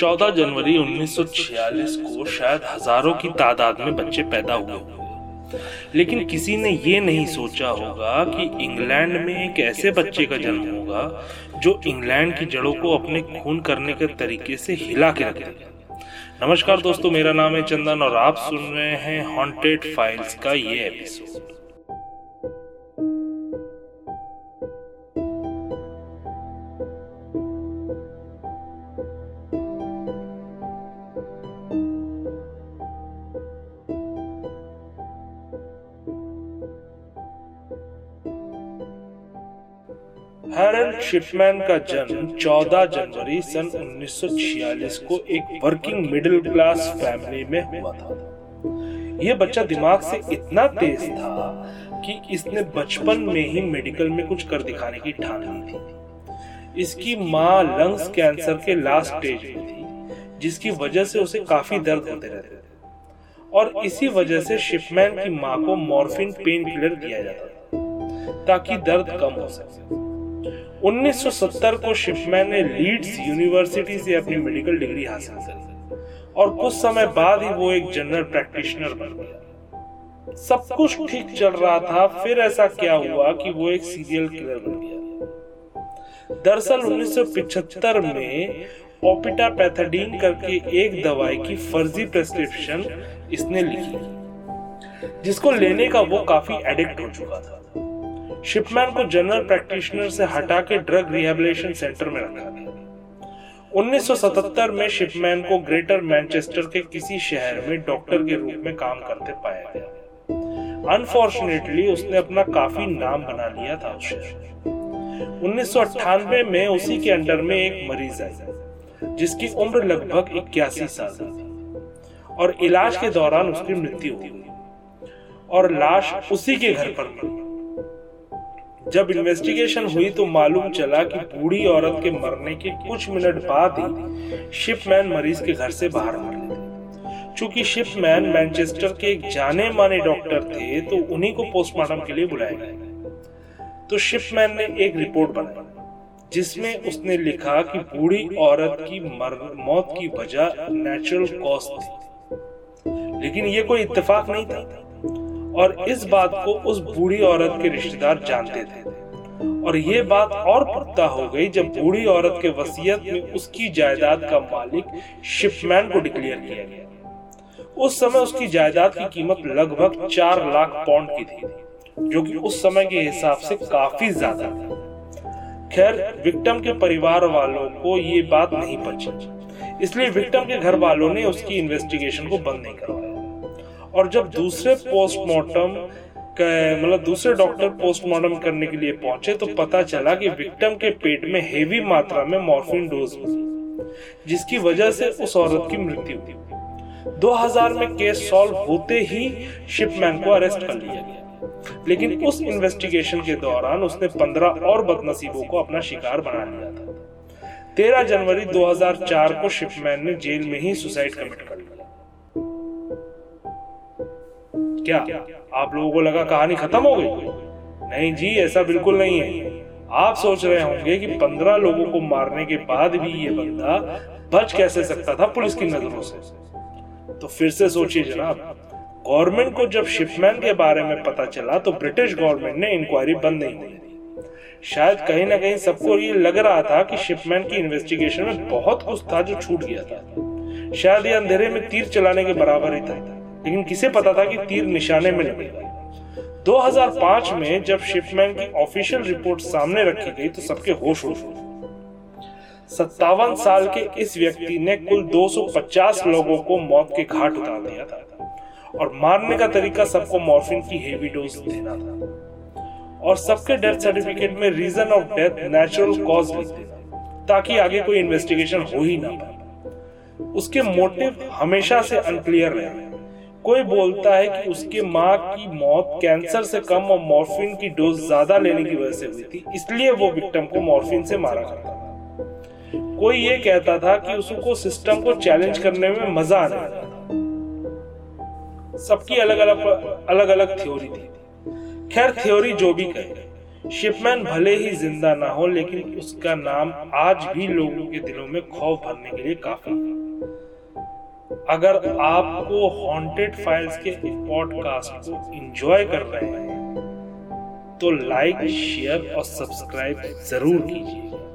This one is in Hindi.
14 जनवरी 1946 को शायद हज़ारों की तादाद में बच्चे पैदा हुए लेकिन किसी ने ये नहीं सोचा होगा कि इंग्लैंड में एक ऐसे बच्चे का जन्म होगा जो इंग्लैंड की जड़ों को अपने खून करने के तरीके से हिला के रख देगा नमस्कार दोस्तों, मेरा नाम है चंदन और आप सुन रहे हैं हॉन्टेड फाइल्स का ये एपिसोड हैरल्ड शिपमैन का जन्म 14 जनवरी सन 1946 को एक वर्किंग मिडिल क्लास फैमिली में हुआ था। यह बच्चा दिमाग से इतना तेज था कि इसने बचपन में ही मेडिकल में कुछ कर दिखाने की ठान ली थी। इसकी माँ लंग्स कैंसर के लास्ट स्टेज में थी, जिसकी वजह से उसे काफ़ी दर्द होते रहते थे। और इसी वजह से शिपमैन की माँ को मॉर्फिन पेन किलर दिया जाता था, ताकि दर्द कम हो सके। 1970 को शिपमैन ने लीड्स यूनिवर्सिटी से अपनी मेडिकल डिग्री हासिल की। और कुछ समय बाद ही वो एक जनरल प्रैक्टिशनर बन गया। सब कुछ ठीक चल रहा था, फिर ऐसा क्या हुआ कि वो एक सीरियल किलर बन गया। दरअसल 1975 में ओपिटा पैथाडीन करके एक दवाई की फर्जी प्रेस्क्रिप्शन इसने लिखी, जिसको लेने का वो काफ़ी एडिक्ट हो चुका था। शिपमैन को जनरल प्रैक्टिशनर से हटा के ड्रग रिहेबिलिटेशन सेंटर में रखा गया 1977 में शिपमैन को ग्रेटर मैनचेस्टर के किसी शहर में डॉक्टर के रूप में काम करते पाया गया। अनफॉर्चुनेटली उसने अपना काफ़ी नाम बना लिया था उस शहर उन्नीस में उसी के अंडर में एक मरीज़ आई, जिसकी उम्र लगभग इक्यासी साल थी और इलाज के दौरान उसकी मृत्यु हुई और लाश उसी के घर पर मिली जब इन्वेस्टिगेशन हुई तो मालूम चला कि बूढ़ी औरत के मरने के कुछ मिनट बाद ही शिपमैन मरीज़ के घर से बाहर गए। चूँकि शिपमैन मैनचेस्टर के एक जाने माने डॉक्टर थे तो उन्हीं को पोस्टमार्टम के लिए बुलाया गया। तो शिपमैन ने एक रिपोर्ट बनाई जिसमें उसने लिखा कि बूढ़ी औरत की मर, मौत की वजह नेचुरल कॉज थी। लेकिन ये कोई इत्तेफाक नहीं था। और इस बात को उस बूढ़ी औरत के रिश्तेदार जानते थे। और ये बात और पुख्ता हो गई जब बूढ़ी औरत के वसीयत में उसकी जायदाद का मालिक शिपमैन को डिक्लेयर किया गया। उस समय उसकी जायदाद की कीमत लगभग चार लाख पाउंड की थी, जो कि उस समय के हिसाब से काफ़ी ज़्यादा था। खैर, विक्टम के परिवार वालों को ये बात नहीं पची। इसलिए विक्टम के घर वालों ने उसकी इन्वेस्टिगेशन को बंद नहीं करवाया और जब दूसरे पोस्टमार्टम मतलब दूसरे डॉक्टर पोस्टमार्टम करने के लिए पहुँचे तो पता चला कि विक्टिम के पेट में हेवी मात्रा में मॉर्फिन डोज जिसकी वजह से उस औरत की मृत्यु हुई। 2000 में केस सॉल्व होते ही शिपमैन को अरेस्ट कर लिया गया। लेकिन उस इन्वेस्टिगेशन के दौरान उसने 15 और बदनसीबों को अपना शिकार बना लिया था। 13 जनवरी 2004 को शिपमैन ने जेल में ही सुसाइड कमिट कर क्या? आप लोगों को लगा कहानी खत्म हो गई? नहीं जी, ऐसा बिल्कुल नहीं है। आप सोच रहे होंगे कि पंद्रह लोगों को मारने के बाद भी ये बंदा बच कैसे सकता था पुलिस की नज़रों से? तो फिर से सोचिए जनाब, गवर्नमेंट को जब शिपमैन के बारे में पता चला तो ब्रिटिश गवर्नमेंट ने इंक्वायरी बंद नहीं की। शायद कहीं ना कहीं सबको ये लग रहा था कि शिपमैन की इन्वेस्टिगेशन में बहुत कुछ था जो छूट गया था। शायद ये अंधेरे में तीर चलाने के बराबर ही था। लेकिन किसे पता था कि तीर निशाने में लगेगा 2005 में जब शिपमैन की ऑफिशियल रिपोर्ट सामने रखी गई तो सबके होश उड़ सत्तावन साल के इस व्यक्ति ने कुल 250 लोगों को मौत के घाट उतार दिया था और मारने का तरीका सबको मॉर्फिन की हेवी डोज देना था। और सबके डेथ सर्टिफिकेट में reason of death, natural cause लिख देना, ताकि आगे कोई इन्वेस्टिगेशन हो ही ना पाए। उसके मोटिव हमेशा से अनक्लियर रहे। कोई बोलता है कि उसके माँ की मौत कैंसर से कम और मॉर्फिन की डोज ज़्यादा लेने की वजह से हुई थी, इसलिए वो विक्टिम को मॉर्फिन से मारा करता था। कोई ये कहता था कि उसको सिस्टम को चैलेंज करने में मज़ा आने लगा सबकी अलग अलग अलग अलग थ्योरी थी। खैर, थ्योरी जो भी कहे, शिपमैन भले ही ज़िंदा ना हो, लेकिन उसका नाम आज भी लोगों के दिलों में खौफ भरने के लिए काफ़ी है। अगर आपको हॉन्टेड फाइल्स के पॉडकास्ट को एंजॉय कर रहे हैं तो लाइक शेयर और सब्सक्राइब ज़रूर कीजिए।